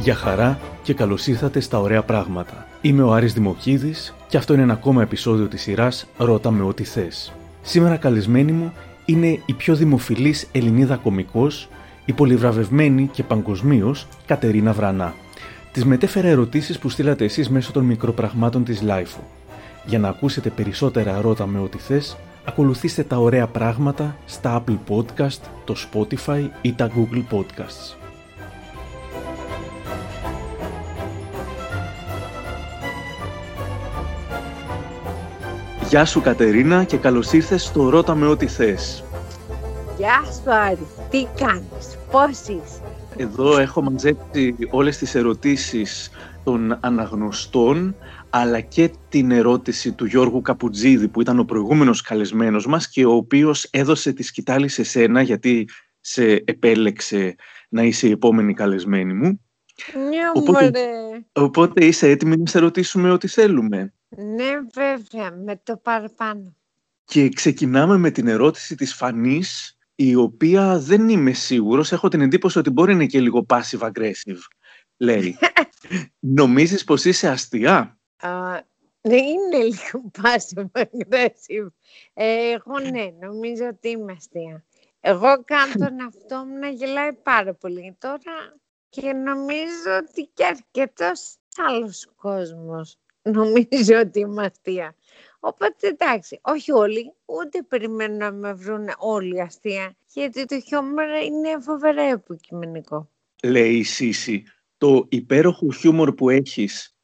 Γεια χαρά και καλώς ήρθατε στα ωραία πράγματα. Είμαι ο Άρης Δημοκίδης και αυτό είναι ένα ακόμα επεισόδιο της σειράς «Ρώτα με ό,τι θες». Σήμερα καλεσμένη μου είναι η πιο δημοφιλής Ελληνίδα κομικός, η πολυβραβευμένη και παγκοσμίως Κατερίνα Βρανά. Της μετέφερα ερωτήσεις που στείλατε εσείς μέσω των μικροπραγμάτων της Lifeo. Για να ακούσετε περισσότερα «Ρώτα με ό,τι θες», ακολουθήστε τα ωραία πράγματα στα Apple Podcast, το Spotify ή τα Google Podcasts. Γεια σου Κατερίνα και καλώς ήρθες στο «Ρώτα με ό,τι θες». Γεια σου Άρη, τι κάνεις, πώς είσαι; Εδώ έχω μαζέψει όλες τις ερωτήσεις των αναγνωστών αλλά και την ερώτηση του Γιώργου Καπουτζίδη που ήταν ο προηγούμενος καλεσμένος μας και ο οποίος έδωσε τη σκητάλη σε σένα γιατί σε επέλεξε να είσαι η επόμενη καλεσμένη μου. Ναι, οπότε, οπότε είσαι έτοιμη να σε ρωτήσουμε ό,τι θέλουμε. Ναι, βέβαια, με το παραπάνω. Και ξεκινάμε με την ερώτηση της Φανής, η οποία δεν είμαι σίγουρος, έχω την εντύπωση ότι μπορεί να είναι και λίγο passive aggressive. Λέει, νομίζεις πως είσαι αστεία; ναι, είναι λίγο passive aggressive. Ε, εγώ ναι, νομίζω ότι είμαι αστεία. Εγώ κάνω τον αυτό μου να γελάει πάρα πολύ τώρα και νομίζω ότι και αρκετός άλλος κόσμος νομίζω ότι είμαι αστεία. Οπότε εντάξει, όχι όλοι, ούτε περιμένω να με βρουν όλοι αστεία, γιατί το χιούμορ είναι φοβερά υποκειμενικό. Λέει η Σύση, το υπέροχο χιούμορ που έχεις,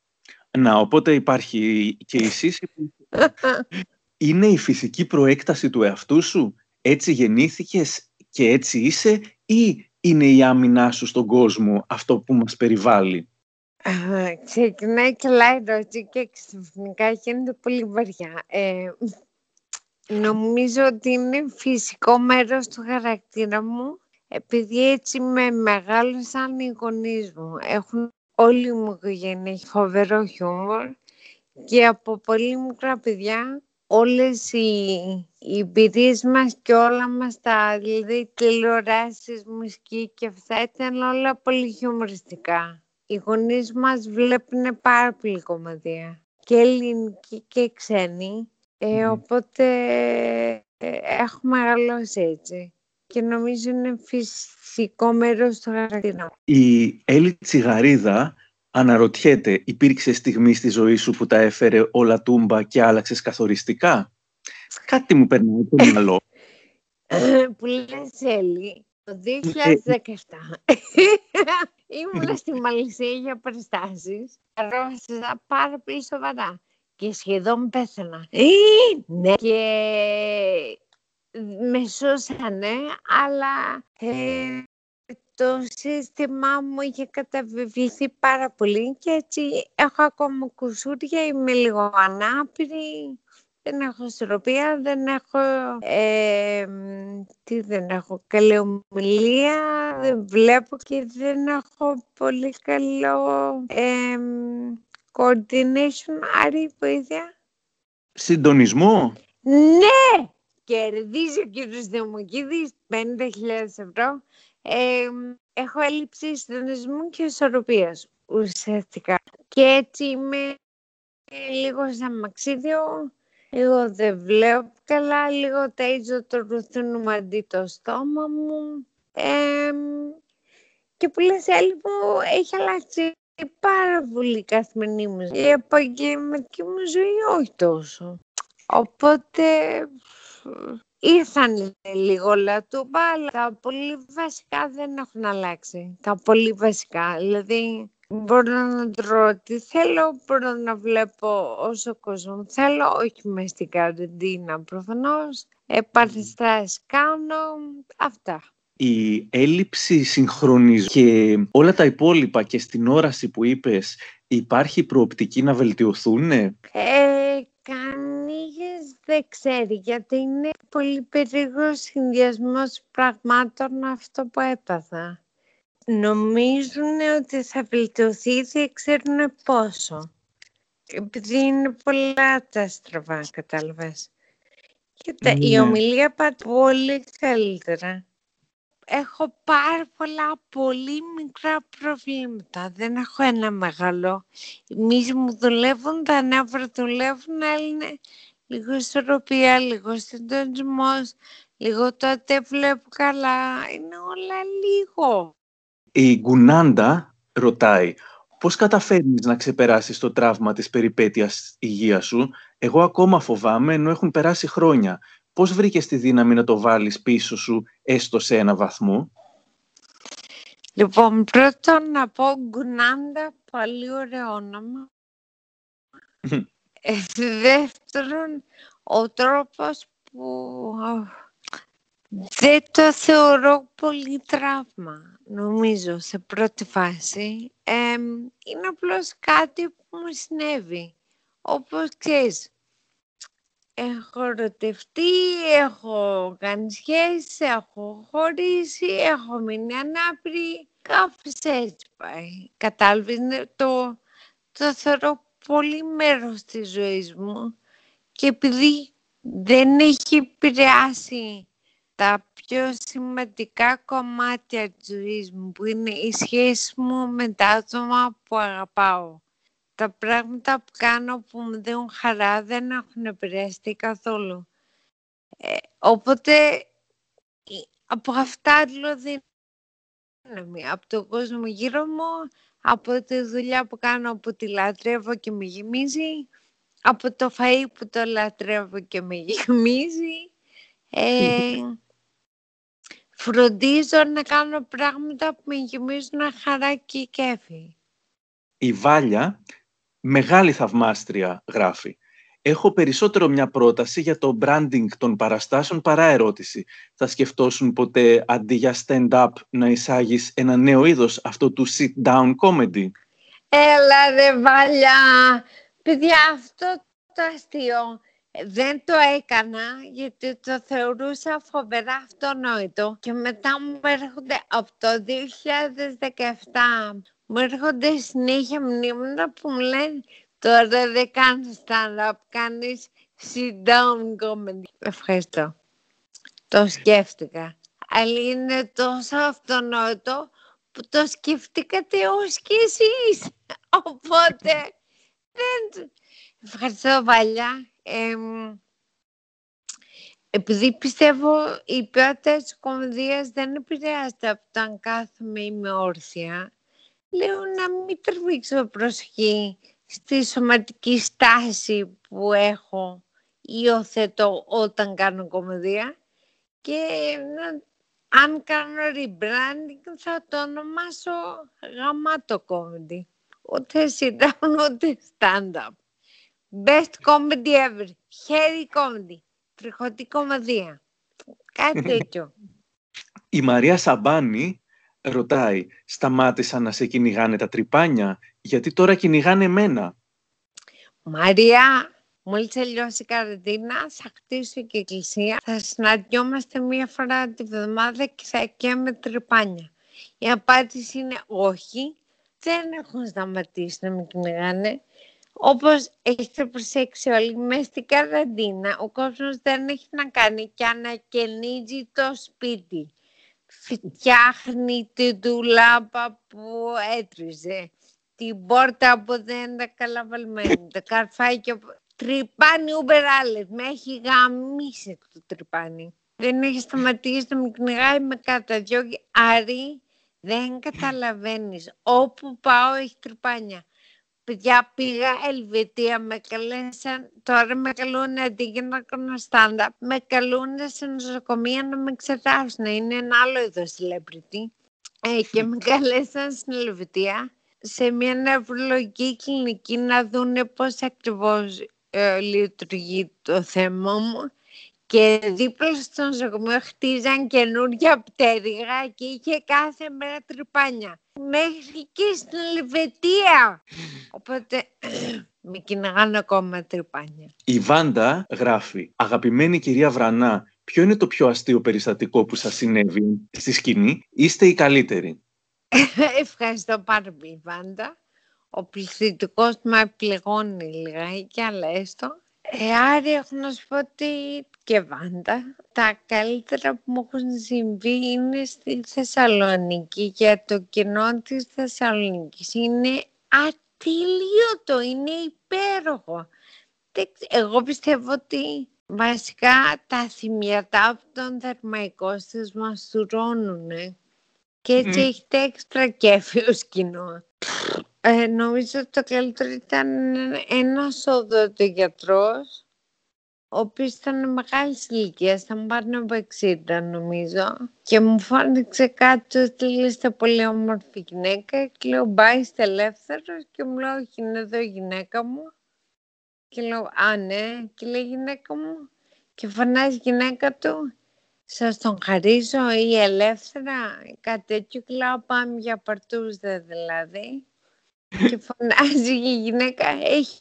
να οπότε υπάρχει και η Σύση που είναι η φυσική προέκταση του εαυτού σου, έτσι γεννήθηκες και έτσι είσαι ή είναι η άμυνά σου στον κόσμο αυτό που μας περιβάλλει; Ξεκινάει καλά η ερώτηση και ξαφνικά γίνεται πολύ βαριά. Ε, νομίζω ότι είναι φυσικό μέρος του χαρακτήρα μου επειδή έτσι με μεγάλωσαν οι γονείς μου. Έχουν όλη μου οικογένεια έχει φοβερό χιούμορ και από πολύ μικρά παιδιά όλες οι, οι εμπειρίες μας και όλα μας τα δηλαδή τηλεοράσεις, μουσική και αυτά ήταν όλα πολύ χιουμοριστικά οι γονείς μας βλέπουν πάρα πολύ κομμάτια και ελληνική και ξένοι, ε, οπότε ε, έχουμε μεγαλώσει έτσι και νομίζω είναι φυσικό μέρος του χαρακτήρα. Η Έλλη Τσιγαρίδα αναρωτιέται, υπήρξε στιγμή στη ζωή σου που τα έφερε όλα τούμπα και άλλαξες καθοριστικά; Κάτι μου περνάει το μυαλό. που λες Έλλη, το 2017 ήμουν στη Μαλισσία για περιστάσεις. Αρρώστησα πάρα πολύ σοβαρά και σχεδόν πέθανα. Ε, ναι. Και με σώσανε, αλλά ε, το σύστημά μου είχε καταβεβληθεί πάρα πολύ και έτσι έχω ακόμα κουσούρια, είμαι λίγο ανάπηρη δεν έχω ισορροπία, δεν έχω, ε, τι δεν έχω, καλή ομιλία, δεν βλέπω και δεν έχω πολύ καλό ε, coordination, άρη βοήθεια. Συντονισμό. Ναι! Κερδίζει ο κύριος Δημοκίδης 50.000 ευρώ. Ε, έχω έλλειψη συντονισμού και ισορροπίας ουσιαστικά. Και έτσι είμαι λίγο σαν μαξίδιο Λίγο δεν βλέπω καλά, λίγο ταΐζω το ρουθούνι μου αντί το στόμα μου. Ε, και που λες, μου έχει αλλάξει πάρα πολύ η καθημερινή μου ζωή. Η επαγγελματική μου ζωή όχι τόσο. Οπότε ήρθαν λίγο λατούμπα, αλλά τα πολύ βασικά δεν έχουν αλλάξει. Τα πολύ βασικά, δηλαδή Μπορώ να τρώω ό,τι θέλω, μπορώ να βλέπω όσο κόσμο θέλω, όχι με στην καραντίνα προφανώς. Επαρθεστάσεις κάνω, αυτά. Η έλλειψη συγχρονισμού και όλα τα υπόλοιπα και στην όραση που είπες, υπάρχει προοπτική να βελτιωθούν. Ε, κανείς δεν ξέρει, γιατί είναι πολύ περίεργος συνδυασμός πραγμάτων αυτό που έπαθα νομίζουν ότι θα βελτιωθεί, δεν ξέρουν πόσο. Επειδή είναι πολλά τα στραβά, κατάλαβες. Και η ναι. ομιλία πάει πολύ καλύτερα. έχω πάρα πολλά πολύ μικρά προβλήματα. Δεν έχω ένα μεγάλο. Οι μου δουλεύουν, τα νεύρα δουλεύουν, αλλά είναι λίγο ισορροπία, λίγο συντονισμός, λίγο τότε βλέπω καλά. Είναι όλα λίγο. Η Γκουνάντα ρωτάει, πώς καταφέρνεις να ξεπεράσεις το τραύμα της περιπέτειας υγείας σου; Εγώ ακόμα φοβάμαι, ενώ έχουν περάσει χρόνια. Πώς βρήκες τη δύναμη να το βάλεις πίσω σου, έστω σε ένα βαθμό; Λοιπόν, πρώτον να πω Γκουνάντα, πολύ ωραίο όνομα. ε, δεύτερον, ο τρόπος που δεν το θεωρώ πολύ τραύμα, νομίζω, σε πρώτη φάση. είναι απλώς κάτι που μου συνέβη. Όπως ξέρεις, έχω ερωτευτεί, έχω κάνει σχέση, έχω χωρίσει, έχω μείνει ανάπηρη. Κάπως έτσι πάει. Κατάλαβες, το, το θεωρώ πολύ μέρος της ζωής μου και επειδή δεν έχει επηρεάσει τα πιο σημαντικά κομμάτια της ζωής μου που είναι η σχέση μου με τα άτομα που αγαπάω. Τα πράγματα που κάνω που μου δίνουν χαρά δεν έχουν επηρεαστεί καθόλου. Ε, οπότε από αυτά άλλο δύναμη. Από τον κόσμο γύρω μου, από τη δουλειά που κάνω που τη λατρεύω και με γεμίζει, από το φαΐ που το λατρεύω και με γεμίζει. Ε, φροντίζω να κάνω πράγματα που με γεμίζουν χαρά και κέφι. Η Βάλια, μεγάλη θαυμάστρια, γράφει. Έχω περισσότερο μια πρόταση για το branding των παραστάσεων παρά ερώτηση. Θα σκεφτόσουν ποτέ αντί για stand-up να εισάγεις ένα νέο είδος αυτό του sit-down comedy. Έλα ρε Βάλια! Παιδιά, αυτό το αστείο δεν το έκανα γιατί το θεωρούσα φοβερά αυτονόητο και μετά μου έρχονται από το 2017 μου έρχονται συνέχεια μνήμονα που μου λένε τώρα δεν κάνεις stand-up, κάνεις sit-down comedy. Ευχαριστώ. Το σκέφτηκα. Αλλά είναι τόσο αυτονόητο που το σκεφτήκατε ως και εσείς. Οπότε δεν... Ευχαριστώ Βάλια επειδή πιστεύω η ποιότητα της κομμωδίας δεν επηρεάζεται από το αν κάθομαι ή είμαι όρθια, λέω να μην τραβήξω προσοχή στη σωματική στάση που έχω υιοθετώ όταν κάνω κομμωδία και αν κάνω rebranding θα το ονομάσω γαμάτο comedy. Ούτε sit-down ούτε stand-up. Best comedy ever. Hairy comedy. Τριχωτή κομμαδία. Κάτι τέτοιο. Η Μαρία Σαμπάνη ρωτάει, σταμάτησαν να σε κυνηγάνε τα τρυπάνια, γιατί τώρα κυνηγάνε εμένα. Μαρία, μόλις τελειώσει η καραντίνα, θα χτίσω και εκκλησία. Θα συναντιόμαστε μία φορά τη βδομάδα και θα καίμε τρυπάνια. Η απάντηση είναι όχι. Δεν έχουν σταματήσει να με κυνηγάνε. Όπως έχετε προσέξει όλοι, μέσα στην καραντίνα ο κόσμος δεν έχει να κάνει και ανακαινίζει το σπίτι. Φτιάχνει την τουλάπα που έτριζε, την πόρτα που δεν ήταν καλά βαλμένη, τα καρφάκια που... Τρυπάνι ούμπερ με έχει γαμίσει το τρυπάνι. Δεν έχει σταματήσει να με κυνηγάει με καταδιώκει. Άρη, δεν καταλαβαίνεις. Όπου πάω έχει τρυπάνια. Παιδιά, πήγα Ελβετία, με καλέσαν, τώρα με καλούν αντί για να κάνω stand-up, με καλούν σε νοσοκομεία να με εξετάσουν, είναι ένα άλλο είδος celebrity. Ε, και με καλέσαν στην Ελβετία σε μια νευρολογική κλινική να δούνε πώς ακριβώς ε, λειτουργεί το θέμα μου και δίπλα στο νοσοκομείο χτίζαν καινούργια πτέρυγα και είχε κάθε μέρα τρυπάνια. Μέχρι και στην Ελβετία. Οπότε με κυνηγάνε ακόμα τρυπάνια. Η Βάντα γράφει «Αγαπημένη κυρία Βρανά, ποιο είναι το πιο αστείο περιστατικό που σας συνέβη στη σκηνή, είστε οι καλύτεροι». Ευχαριστώ πάρα πολύ Βάντα. Ο πληθυντικός με πληγώνει λίγα και αλλά έστω. Ε, Άρη, έχω να σου πω ότι και Βάντα, τα καλύτερα που μου έχουν συμβεί είναι στη Θεσσαλονίκη για το κοινό της Θεσσαλονίκης. Είναι ατελείωτο, είναι υπέροχο. Εγώ πιστεύω ότι βασικά τα θυμιατά από τον θερμαϊκό στις μας τουρώνουν. Και έτσι mm. έχετε έξτρα κέφι ως κοινό. Ε, νομίζω ότι το καλύτερο ήταν ένας οδοντογιατρός ο οποίος ήταν μεγάλης ηλικίας, θα μου πάρει από 60 νομίζω. Και μου φάνηξε κάτι ότι είστε πολύ όμορφη γυναίκα και λέω μπα είστε ελεύθερος και μου λέω όχι είναι εδώ η γυναίκα μου. Και λέω α ναι και λέει γυναίκα μου και φωνάζει η γυναίκα του σας τον χαρίζω ή ελεύθερα κάτι τέτοιο και λέω πάμε για παρτούζα δηλαδή. και φωνάζει η γυναίκα έχει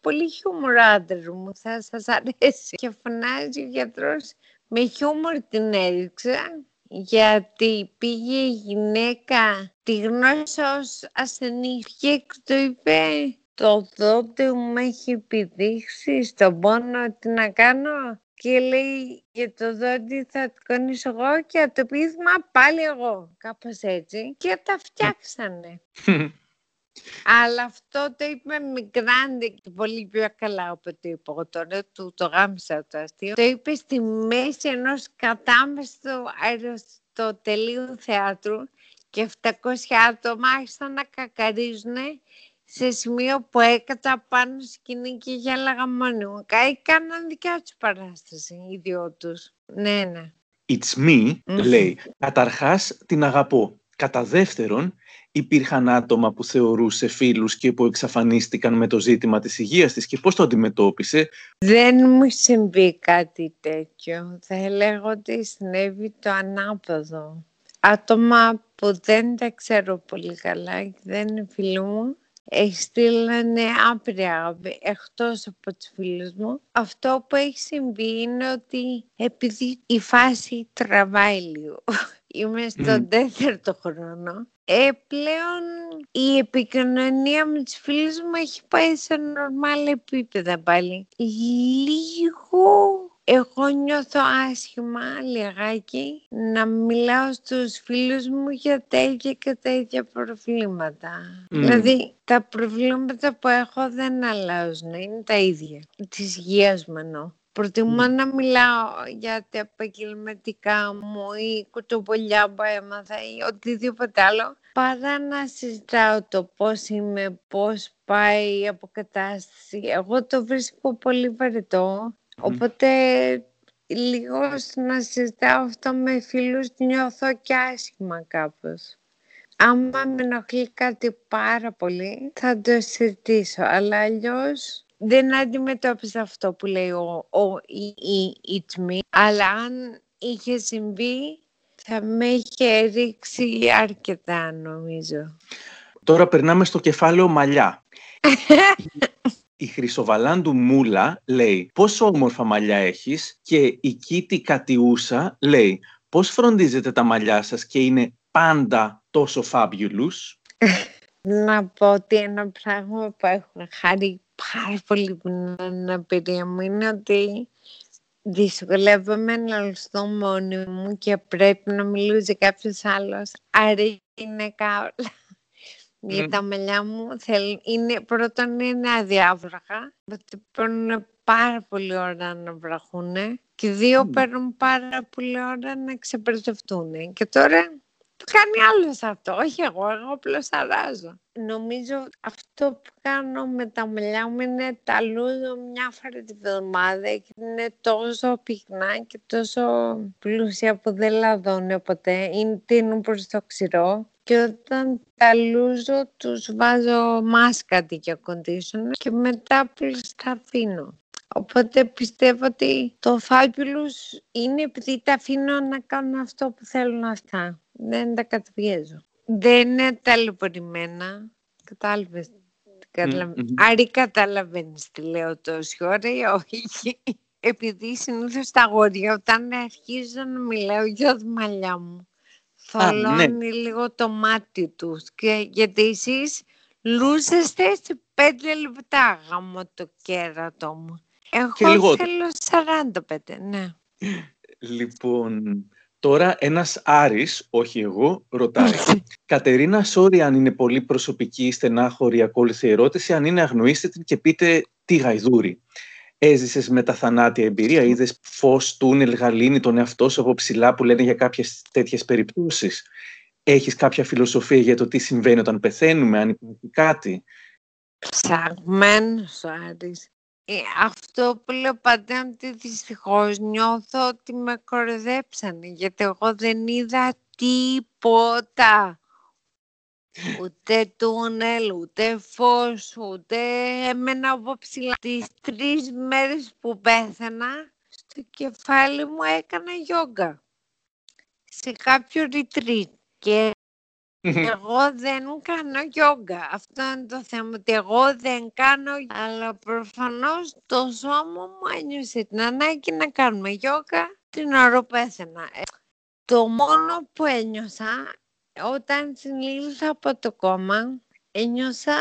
πολύ χιούμορ άντρα μου, θα σας αρέσει. Και φωνάζει ο γιατρός, με χιούμορ την έδειξα, γιατί πήγε η γυναίκα, τη γνώρισε ως ασθενή και το είπε το δόντι μου έχει επιδείξει στον πόνο τι να κάνω και λέει για το δόντι θα το κάνεις εγώ και το πείσμα πάλι εγώ. Κάπως έτσι. Και τα φτιάξανε. Αλλά αυτό το είπε μικράντε και πολύ πιο καλά από το είπα εγώ τώρα, του το γάμισα το αστείο. Το είπε στη μέση ενός κατάμεστου αεροστοτελείου θεάτρου και 700 άτομα άρχισαν να κακαρίζουν σε σημείο που έκατσα πάνω σκηνή και γέλαγα μόνοι μου. Κάναν δικιά τους παράσταση, οι δυο τους. Ναι, ναι. It's me, λέει. Καταρχάς την αγαπώ. Κατά δεύτερον, υπήρχαν άτομα που θεωρούσε φίλους και που εξαφανίστηκαν με το ζήτημα της υγείας της και πώς το αντιμετώπισε; Δεν μου συμβεί κάτι τέτοιο. Θα έλεγα ότι συνέβη το ανάποδο. Άτομα που δεν τα ξέρω πολύ καλά και δεν είναι φίλοι μου, στείλανε άπρια εκτός από τους φίλους μου. Αυτό που έχει συμβεί είναι ότι επειδή η φάση τραβάει λίγο, είμαι στον τέταρτο χρόνο, ε, πλέον η επικοινωνία με τους φίλους μου έχει πάει σε νορμάλ επίπεδα πάλι. Λίγο εγώ νιώθω άσχημα λιγάκι να μιλάω στους φίλους μου για τα ίδια και τα ίδια προβλήματα. Δηλαδή τα προβλήματα που έχω δεν αλλάζουν, είναι τα ίδια. Της υγείας μου εννοώ. Προτιμώ να μιλάω για τα επαγγελματικά μου ή κουτοπολιά που έμαθα ή οτιδήποτε άλλο παρά να συζητάω το πώς είμαι, πώς πάει η αποκατάσταση. Εγώ το βρίσκω πολύ βαρετό Οπότε λίγος να συζητάω αυτό με φίλους νιώθω και άσχημα κάπως. Άμα με ενοχλεί κάτι πάρα πολύ θα το συζητήσω, αλλά αλλιώς δεν αντιμετώπισα αυτό που λέει ο, ο ή, ή, it's me, αλλά αν είχε συμβεί θα με είχε ρίξει αρκετά νομίζω. Τώρα περνάμε στο κεφάλαιο μαλλιά. Η Χρυσοβαλάντου Μούλα λέει πόσο όμορφα μαλλιά έχεις και η Κίτη Κατιούσα λέει πώς φροντίζετε τα μαλλιά σας και είναι πάντα τόσο fabulous; Να πω ότι ένα πράγμα που έχουν χάρη πάρα πολύ που είναι αναπηρία μου είναι ότι δυσκολεύομαι να λουστώ μόνη μου και πρέπει να μιλούσε κάποιος άλλος. Άρα είναι καόλα. Για τα μαλλιά μου θέλ, είναι, πρώτον είναι αδιάβραχα, ότι παίρνουν πάρα πολύ ώρα να βραχούν και δύο mm. παίρνουν πάρα πολύ ώρα να ξεπερδευτούν. Και τώρα το κάνει άλλος αυτό, όχι εγώ, εγώ απλώς αράζω. Νομίζω αυτό που κάνω με τα μαλλιά μου είναι τα λούζω μια φορά τη βδομάδα και είναι τόσο πυκνά και τόσο πλούσια που δεν λαδώνε ποτέ. Είναι τίνουν προς το ξηρό και όταν τα λούζω τους βάζω μάσκα αντί για conditioner και μετά πλούς τα αφήνω. Οπότε πιστεύω ότι το fabulous είναι επειδή τα αφήνω να κάνουν αυτό που θέλουν αυτά. Δεν τα καταπιέζω. Δεν είναι ταλαιπωρημένα. Κατάλαβες. Mm-hmm. Άρη καταλαβαίνεις τι λέω τόση ώρα ή όχι. Επειδή συνήθως τα αγόρια όταν αρχίζω να μιλάω για μαλλιά μου ναι. θολώνει ναι. λίγο το μάτι τους. Και, γιατί εσείς λούζεστε σε πέντε λεπτά γάμω το κέρατο μου. Εγώ θέλω 45, ναι. Λοιπόν, τώρα ένας Άρης, όχι εγώ, ρωτάει. Κατερίνα, sorry αν είναι πολύ προσωπική, στενάχωρη, ακόλουθη ερώτηση, αν είναι αγνοήστε την και πείτε τι γαϊδούρι. Έζησες με τα θανάτια εμπειρία, είδες φως, τούνελ, γαλήνη τον εαυτό σου από ψηλά που λένε για κάποιες τέτοιες περιπτώσεις. Έχεις κάποια φιλοσοφία για το τι συμβαίνει όταν πεθαίνουμε, αν υπάρχει κάτι; Ψαγμένος Άρης. Ε, αυτό που λέω πάντα ότι δυστυχώς νιώθω ότι με κορδέψανε γιατί εγώ δεν είδα τίποτα. Ούτε τούνελ, ούτε φως, ούτε έμενα από ψηλά. Τις τρεις μέρες που πέθανα, στο κεφάλι μου έκανα γιόγκα. Σε κάποιο retreat. Και εγώ δεν κάνω γιόγκα. Αυτό είναι το θέμα, ότι εγώ δεν κάνω Αλλά προφανώς το σώμα μου ένιωσε την ανάγκη να κάνουμε γιόγκα την ώρα που πέθανα. Ε, το μόνο που ένιωσα όταν συνήλθα από το κόμμα, ένιωσα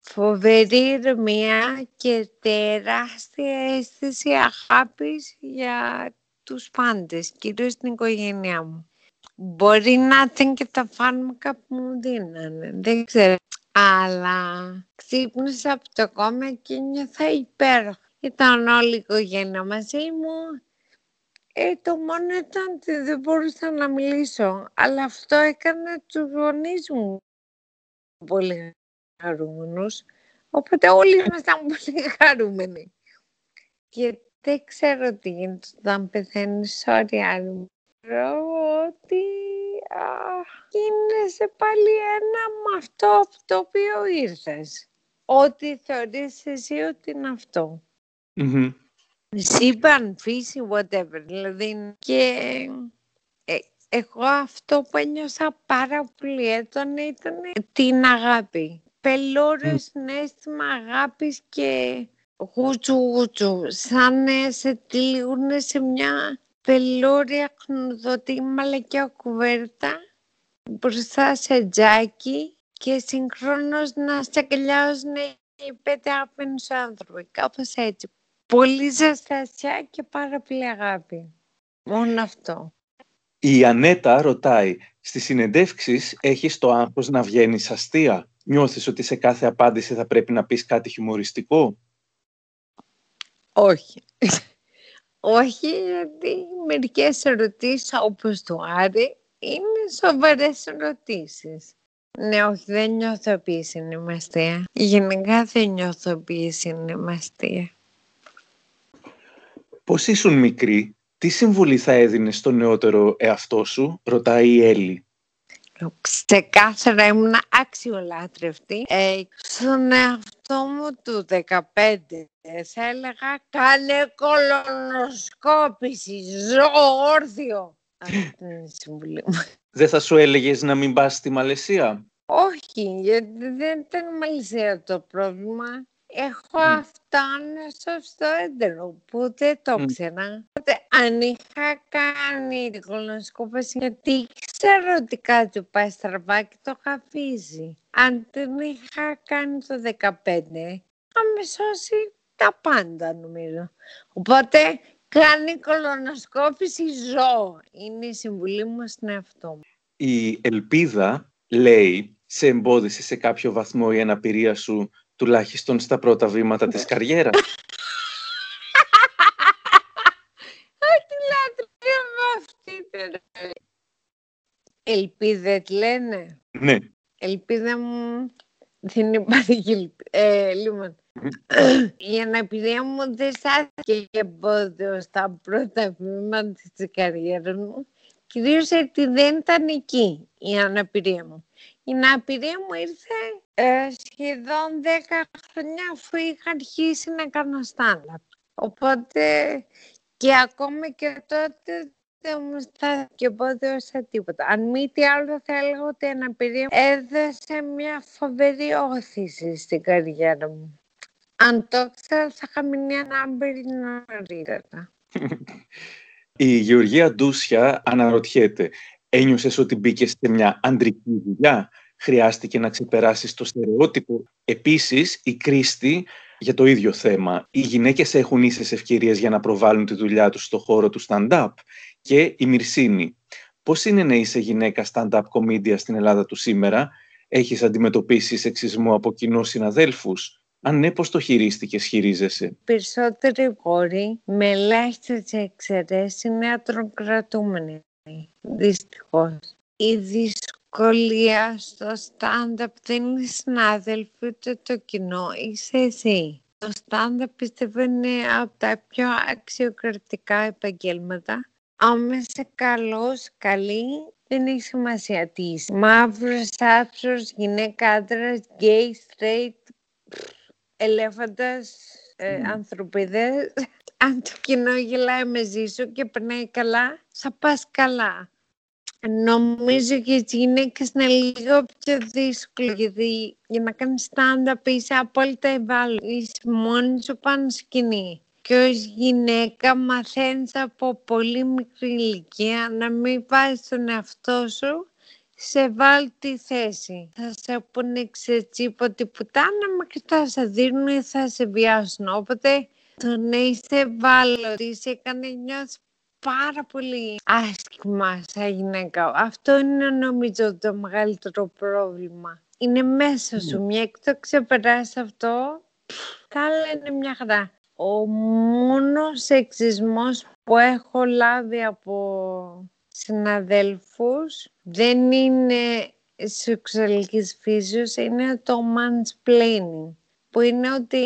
φοβερή ηρεμία και τεράστια αίσθηση αγάπης για τους πάντες, κυρίως την οικογένειά μου. Μπορεί να ήταν και τα φάρμακα που μου δίνανε, δεν ξέρω. Αλλά ξύπνησα από το κόμμα και νιώθα υπέροχα. Ήταν όλη η οικογένεια μαζί μου. Ε, το μόνο ήταν ότι δεν μπορούσα να μιλήσω. Αλλά αυτό έκανε τους γονείς μου πολύ χαρούμενους. Οπότε όλοι ήμασταν πολύ χαρούμενοι. Και δεν ξέρω τι γίνεται όταν πεθαίνεις sorry άλλη ότι είναι σε πάλι ένα με αυτό το οποίο ήρθες. Ό,τι θεωρείς εσύ ότι είναι αυτό. Mm-hmm. Σύμπαν, φύση, whatever. Δηλαδή και ε, εγώ αυτό που ένιωσα πάρα πολύ έντονα ήταν την αγάπη. Πελώρες mm. αίσθημα αγάπης και γούτσου γούτσου. Σαν σε τυλίγουν σε μια πελώρια χνουδωτή μαλακιά κουβέρτα μπροστά σε τζάκι και συγχρόνως να σε αγκαλιάζουν οι πέντε αγαπημένους άνθρωποι. Κάπως έτσι. Πολύ ζεστασιά και πάρα πολύ αγάπη. Μόνο αυτό. Η Ανέτα ρωτάει, στις συνεντεύξεις έχεις το άγχος να βγαίνεις αστεία; Νιώθεις ότι σε κάθε απάντηση θα πρέπει να πεις κάτι χιουμοριστικό; Όχι. Όχι, γιατί μερικές ερωτήσεις όπως το Άρη είναι σοβαρές ερωτήσεις. Ναι, όχι, δεν νιώθω πίεση είναι μαστία. Γενικά δεν νιώθω πίεση είναι μαστία. Πώς ήσουν μικρή, τι συμβουλή θα έδινες στο νεότερο εαυτό σου, ρωτάει η Έλλη. Ξεκάθαρα ήμουν αξιολάτρευτη. Ε, στον εαυτό μου του 15 θα έλεγα κάνε κολονοσκόπηση, ζω όρθιο. Αυτή είναι η συμβουλή μου. Δεν θα σου έλεγες να μην πας στη Μαλαισία; Όχι, γιατί δεν ήταν Μαλαισία το πρόβλημα. Έχω mm. αυτό στο έντερο που δεν το mm. ξέρα. αν είχα κάνει την κολονοσκόπηση, γιατί ξέρω ότι κάτι πάει στραβά και το είχα αφήσει. Αν την είχα κάνει το 15, θα με σώσει τα πάντα νομίζω. Οπότε κάνει κολονοσκόπηση ζώο. Είναι η συμβουλή μου στην εαυτό μου. Η ελπίδα λέει σε εμπόδισε σε κάποιο βαθμό η αναπηρία σου τουλάχιστον στα πρώτα βήματα της καριέρας. Τι λατρεύω αυτή Ελπίδες λένε. Ναι. Ελπίδα μου δεν υπάρχει ε, λοιπόν. Η αναπηρία μου δεν στάθηκε εμπόδιο στα πρώτα βήματα της καριέρας μου. Κυρίως γιατί δεν ήταν εκεί η αναπηρία μου. Η αναπηρία μου ήρθε ε, σχεδόν 10 χρόνια αφού είχα αρχίσει να κάνω stand-up. Οπότε και ακόμη και τότε δεν μου στάθηκε πότε σε τίποτα. Αν μη τι άλλο θα έλεγα ότι η αναπηρία έδωσε μια φοβερή όθηση στην καριέρα μου. Αν το ξέρω θα είχα μείνει ανάμπηρη νωρίτερα. Η Γεωργία Ντούσια αναρωτιέται, ένιωσες ότι μπήκες σε μια αντρική δουλειά; Χρειάστηκε να ξεπεράσεις το στερεότυπο; Επίσης, η Κρίστη για το ίδιο θέμα. Οι γυναίκες έχουν ίσες ευκαιρίες για να προβάλλουν τη δουλειά τους στο χώρο του stand-up; Και η Μυρσίνη. Πώς είναι να είσαι γυναίκα stand-up comedian στην Ελλάδα του σήμερα, έχεις αντιμετωπίσει σεξισμό από κοινούς συναδέλφους; Αν ναι, πώς το χειρίστηκες, χειρίζεσαι. Περισσότεροι γόροι με ελάχιστες εξαιρέσεις είναι ατροκρατούμενοι. Δυστυχώς. Η δυσκολία στο stand-up δεν είναι συνάδελφοι ούτε το κοινό, είσαι εσύ. Το stand-up πιστεύω είναι από τα πιο αξιοκρατικά επαγγέλματα. Άμα είσαι καλός, καλή, δεν έχει σημασία τι είσαι. Μαύρος, άσπρος, γυναίκα, άντρας, γκέι, straight, ελέφαντας, ε, ανθρωπίδες. Αν το κοινό γελάει μαζί σου και περνάει καλά, θα πας καλά. Νομίζω και οι γυναίκες είναι λίγο πιο δύσκολο γιατί για να κάνεις stand-up είσαι απόλυτα ευάλωτη. Είσαι μόνη σου πάνω σκηνή. Και ως γυναίκα μαθαίνεις από πολύ μικρή ηλικία να μην βάζεις τον εαυτό σου σε ευάλωτη θέση. Θα σε πούνε ξετσίποτη πουτάνα, μα και θα σε δίνουν ή θα σε βιάσουν. Οπότε το να είσαι ευάλωτη σε έκανε νιώθεις πάρα πολύ άσχημα σαν γυναίκα. Αυτό είναι νομίζω το μεγαλύτερο πρόβλημα. Είναι μέσα σου. Ναι. Μια και το ξεπεράσει αυτό, τα άλλα είναι μια χαρά. Ο μόνος σεξισμός που έχω λάβει από συναδέλφους δεν είναι σεξουαλικής φύσεως, είναι το mansplaining, που είναι ότι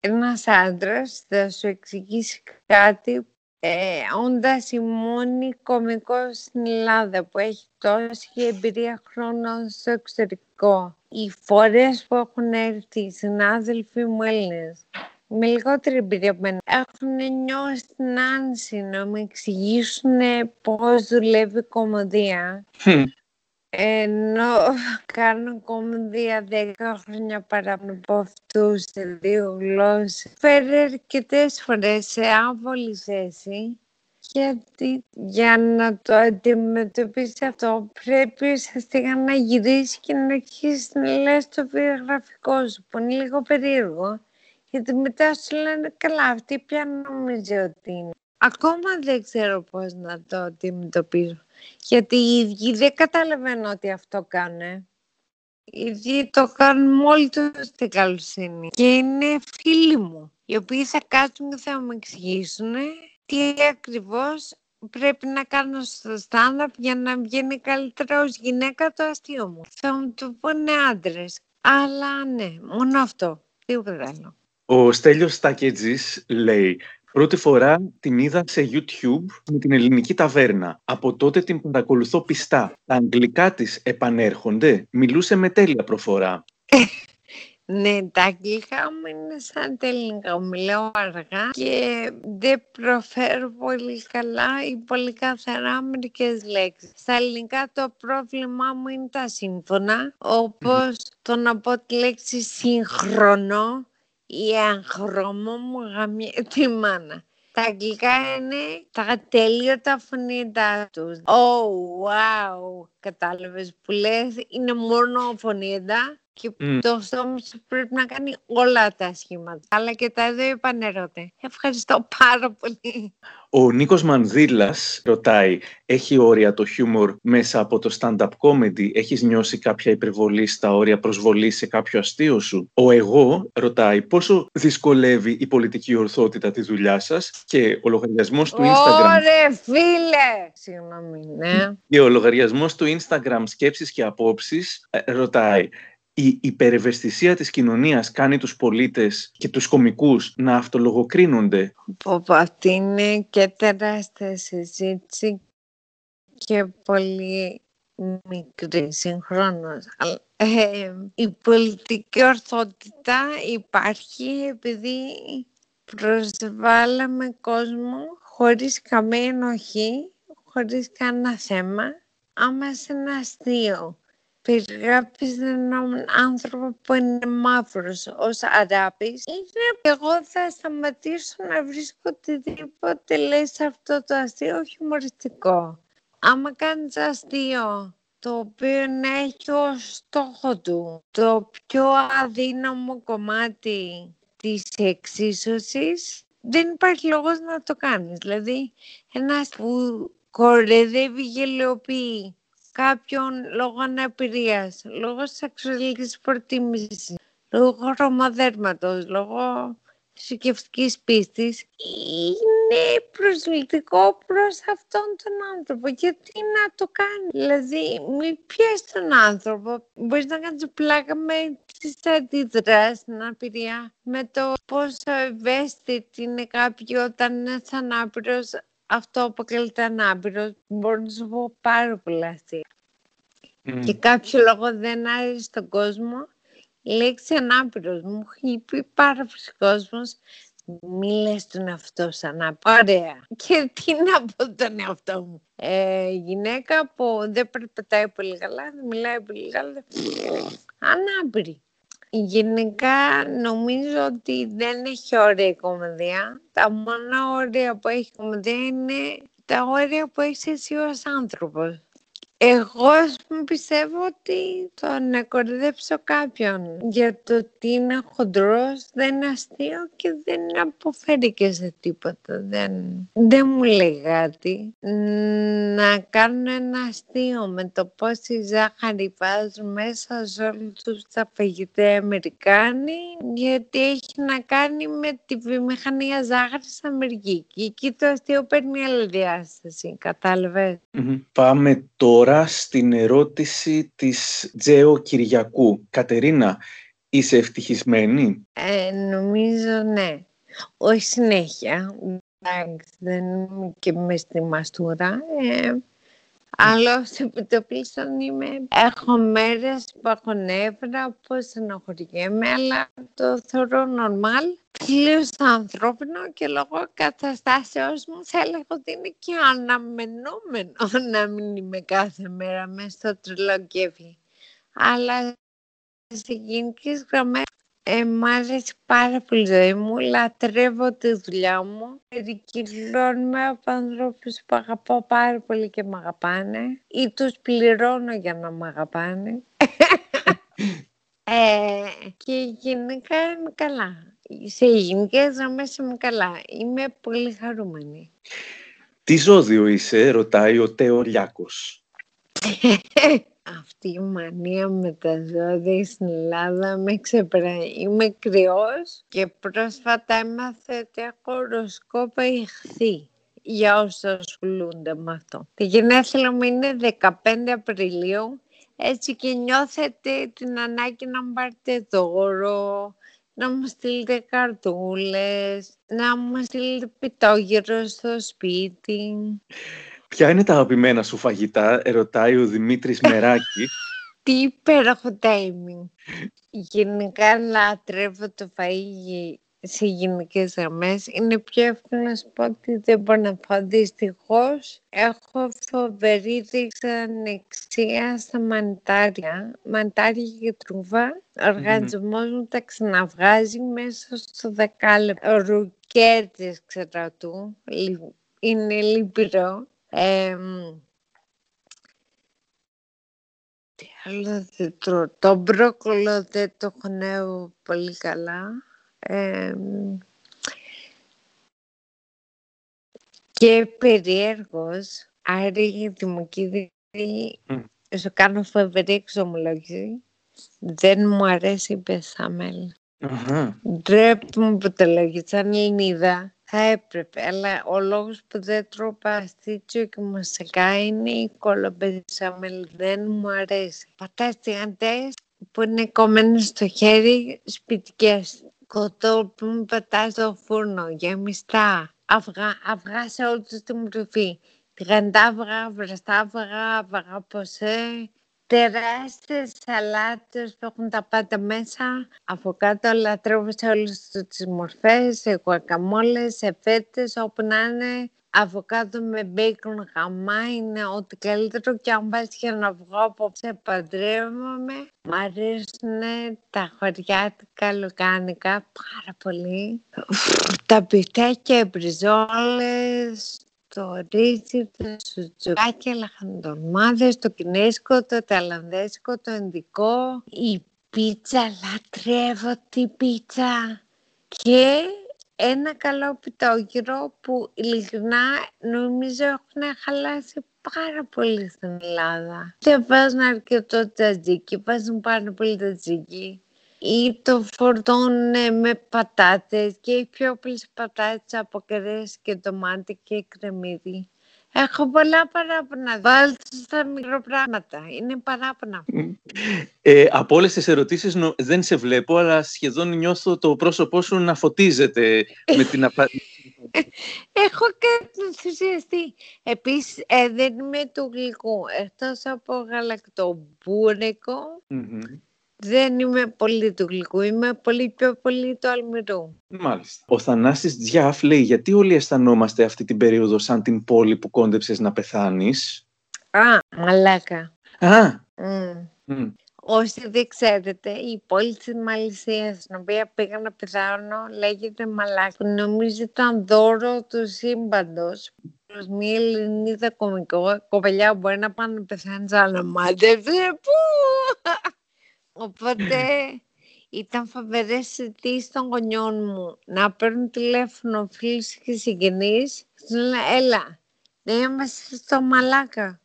ένας άντρας θα σου εξηγήσει κάτι ε, όντας η μόνη κομικός στην Ελλάδα που έχει τόση εμπειρία χρόνων στο εξωτερικό. Οι φορές που έχουν έρθει οι συνάδελφοί μου Έλληνες με λιγότερη εμπειρία από μένα έχουν νιώσει την άνση να μου εξηγήσουν πώς δουλεύει η κομμωδία. Ενώ κάνω κομμωδία 10 χρόνια παραπάνω από αυτού σε δύο γλώσσες. Φέρει αρκετές φορές σε άβολη θέση. Γιατί για να το αντιμετωπίσει αυτό πρέπει ουσιαστικά να γυρίσει και να αρχίσει να λες το βιογραφικό σου που είναι λίγο περίεργο. Γιατί μετά σου λένε καλά αυτή πια νομίζει ότι είναι. Ακόμα δεν ξέρω πώς να το αντιμετωπίσω. Γιατί οι ίδιοι δεν καταλαβαίνω ότι αυτό κάνουν. Οι ίδιοι το κάνουν μόλι του στην καλοσύνη. Και είναι φίλοι μου, οι οποίοι θα κάτσουν και θα μου εξηγήσουν τι ακριβώς πρέπει να κάνω στο stand-up για να βγαίνει καλύτερα ως γυναίκα το αστείο μου. Θα μου το πούνε άντρες. Αλλά ναι, μόνο αυτό. Τίποτα άλλο. Ο Στέλιος Στακέτζης λέει Πρώτη φορά την είδα σε YouTube με την ελληνική ταβέρνα. Από τότε την παρακολουθώ πιστά. Τα αγγλικά της επανέρχονται. Μιλούσε με τέλεια προφορά. Ναι, τα αγγλικά μου είναι σαν τα ελληνικά. Μιλάω αργά και δεν προφέρω πολύ καλά ή πολύ καθαρά μερικές λέξεις. Στα ελληνικά το πρόβλημά μου είναι τα σύμφωνα, όπως το να πω τη λέξη σύγχρονο η αγχρώμο μου γαμιέται τη μάνα. Τα αγγλικά είναι τα τέλειωτα φωνήτα τους. Oh, wow! Κατάλαβες που λες, είναι μόνο φωνήτα και mm. το στόμα σου πρέπει να κάνει όλα τα σχήματα. Αλλά και τα δύο επανερώτε. Ευχαριστώ πάρα πολύ. Ο Νίκος Μανδύλας ρωτάει, έχει όρια το χιούμορ μέσα από το stand-up comedy, έχεις νιώσει κάποια υπερβολή στα όρια προσβολής σε κάποιο αστείο σου; Ο εγώ ρωτάει, πόσο δυσκολεύει η πολιτική ορθότητα τη δουλειά σας και ο λογαριασμός του Instagram... Ωρε φίλε! Συγγνώμη, ναι. Και ο λογαριασμός του Instagram σκέψεις και απόψεις ε, ρωτάει, η υπερευαισθησία της κοινωνίας κάνει τους πολίτες και τους κομικούς να αυτολογοκρίνονται. Πω, αυτή είναι και τεράστια συζήτηση και πολύ μικρή συγχρόνως. Ε, η πολιτική ορθότητα υπάρχει επειδή προσβάλαμε κόσμο χωρίς καμία ενοχή, χωρίς κανένα θέμα, άμα σε ένα αστείο περιγράφεις έναν άνθρωπο που είναι μαύρος ως αράπης είναι εγώ θα σταματήσω να βρίσκω οτιδήποτε λέει σε αυτό το αστείο χιουμοριστικό. Άμα κάνεις αστείο το οποίο έχει ως στόχο του το πιο αδύναμο κομμάτι της εξίσωσης, δεν υπάρχει λόγος να το κάνεις. Δηλαδή, ένας που κορεδεύει, γελιοποιεί κάποιον λόγω αναπηρίας, λόγω σεξουαλικής προτίμησης, λόγω χρωμοδέρματος, λόγω θρησκευτική πίστης είναι προσβλητικό προς αυτόν τον άνθρωπο. Γιατί να το κάνει; Δηλαδή, μη πιέσει τον άνθρωπο. Μπορείς να κάνεις πλάκα με τις αντιδράσεις στην απειρία, με το πόσο ευαίσθητη είναι κάποιοι όταν είναι ανάπηρος, αυτό αποκαλείται ανάπηρο. Μπορώ να σου πω πάρα πολλά αστεία. Mm. Και κάποιο λόγο δεν άρεσε στον κόσμο η λέξη ανάπηρος μου έχει πει πάρα πολλοί κόσμος μη λες τον εαυτό σου ανάπηρο. Ωραία. Και τι να πω τον εαυτό μου. Ε, γυναίκα που δεν περπατάει πολύ καλά, δεν μιλάει πολύ καλά. Ανάπηρη. Γενικά νομίζω ότι δεν έχει ωραία η κομμωδία. Τα μόνα όρια που έχει η κομμωδία είναι τα όρια που έχει εσύ ως άνθρωπος. Εγώ πιστεύω ότι το να κορδέψω κάποιον για το ότι είναι χοντρός δεν είναι αστείο και δεν αποφέρει και σε τίποτα. Δεν, δεν μου λέει κάτι. Να κάνω ένα αστείο με το πόση ζάχαρη βάζουν μέσα σε όλους τους τα φαγητά Αμερικάνοι γιατί έχει να κάνει με τη βιομηχανία ζάχαρης Αμερική. Και εκεί το αστείο παίρνει άλλη διάσταση, Πάμε τώρα στην ερώτηση της Τζέο Κυριακού. Κατερίνα, είσαι ευτυχισμένη; Ε, νομίζω ναι. Όχι συνέχεια. Εντάξει, δεν είμαι και μες στη μαστούρα. Ε, αλλά επιτοπλίστων είμαι. Έχω μέρες που έχω νεύρα, που στενοχωριέμαι, αλλά το θεωρώ normal. Τελείω ανθρώπινο και λόγω καταστάσεως μου θα έλεγα ότι είναι και αναμενόμενο να μην είμαι κάθε μέρα μέσα στο τρελό κέφι. Αλλά σε γενικές γραμμές ε, μ' άρεσε πάρα πολύ η ζωή μου, λατρεύω τη δουλειά μου. Περικυκλώνουμε από ανθρώπους που αγαπώ πάρα πολύ και με αγαπάνε ή τους πληρώνω για να με αγαπάνε. ε, και γενικά είμαι καλά. Σε γενικές γραμμές είμαι καλά. Είμαι πολύ χαρούμενη. Τι ζώδιο είσαι, ρωτάει ο Τέο Λιάκος. αυτή η μανία με τα ζώδια στην Ελλάδα με ξεπεράει. Είμαι κρυός και πρόσφατα έμαθε ότι έχω οροσκόπα ηχθή για όσους ασχολούνται με αυτό. Τη γενέθλια μου είναι 15 Απριλίου, έτσι και νιώθετε την ανάγκη να μου πάρετε δώρο, να μου στείλετε καρτούλες, να μου στείλετε πιτόγυρο στο σπίτι. Ποια είναι τα αγαπημένα σου φαγητά, ρωτάει ο Δημήτρης Μεράκη. Τι υπέροχο timing. Γενικά λατρεύω το φαΐ σε γενικές γραμμές. Είναι πιο εύκολο να σου πω ότι δεν μπορώ να πω. Δυστυχώς έχω φοβερή δεξανεξία στα μαντάρια. Μαντάρια και τρούβα. Ο οργανισμός μου τα ξαναβγάζει μέσα στο δεκάλεπτο. Ρουκέτες ξέρω του. Είναι λυπηρό. Ε, τι άλλο δεν τρώω. Το μπρόκολο δεν το χωνεύω πολύ καλά. και περιέργως, άρη γιατί μου mm. σου κάνω φοβερή εξομολόγηση, δεν μου αρέσει η πεσάμελ. Uh-huh. Ντρέπτομαι που το λέγει σαν Ελληνίδα. Θα έπρεπε, αλλά ο λόγος που δεν τρώω παστίτσιο και μασακά είναι η κολομπεζαμέλ. Δεν μου αρέσει. Πατάς τηγαντές που είναι κομμένες στο χέρι σπιτικές. Κοτό που μου πατάς στο φούρνο, γεμιστά. Αυγά, αυγά σε όλη τη μορφή. Τηγαντάβγα, βραστάβγα, αυγά ποσέ, τεράστιες σαλάτες που έχουν τα πάντα μέσα. Από κάτω λατρεύω σε όλες τις μορφές, σε γουακαμόλες, σε φέτες, όπου να είναι. Αβοκάτο με μπέικον χαμά είναι ό,τι καλύτερο και αν πας για να βγω από σε παντρεύομαι. Μ' αρέσουν τα χωριάτικα λουκάνικα πάρα πολύ. Τα πιτάκια, οι μπριζόλες, το ρύζι, τα σουτζουκάκια, λαχαντομάδες, το κινέζικο, το ταλανδέζικο, το ενδικό, η πίτσα, λατρεύω την πίτσα. Και ένα καλό πιτόγυρο που ειλικρινά νομίζω έχουν χαλάσει πάρα πολύ στην Ελλάδα. Δεν βάζουν αρκετό τζατζίκι, βάζουν πάρα πολύ τζατζίκι ή το φορτώνουν με πατάτες και οι πιο πολλές πατάτες από κρέας και ντομάτι και κρεμμύδι. Έχω πολλά παράπονα. Βάλτε στα μικροπράγματα. Είναι παράπονα. Ε, από όλες τις ερωτήσεις δεν σε βλέπω, αλλά σχεδόν νιώθω το πρόσωπό σου να φωτίζεται με την απάντηση. Έχω και ενθουσιαστεί. Επίσης, ε, δεν είμαι του γλυκού. Εκτός από γαλακτομπούρεκο, δεν είμαι πολύ του γλυκού, είμαι πολύ πιο πολύ του αλμυρού. Μάλιστα. Ο Θανάσης Τζιάφ λέει γιατί όλοι αισθανόμαστε αυτή την περίοδο σαν την πόλη που κόντεψες να πεθάνεις; Α, μαλάκα. Α. Mm. Όσοι δεν ξέρετε, η πόλη της Μαλισσίας, στην οποία πήγα να πεθάνω, λέγεται Μαλάκα. Νομίζω ήταν δώρο του σύμπαντος προς μια Ελληνίδα κομικό. Κοπελιά μπορεί να πάνε να πεθάνει σαν να μάτευσε. Πού! Οπότε ήταν φοβερές αιτήσει των γονιών μου να παίρνουν τηλέφωνο φίλους και συγγενείς. Τους λένε, έλα, δεν είμαστε στο Μαλάκα.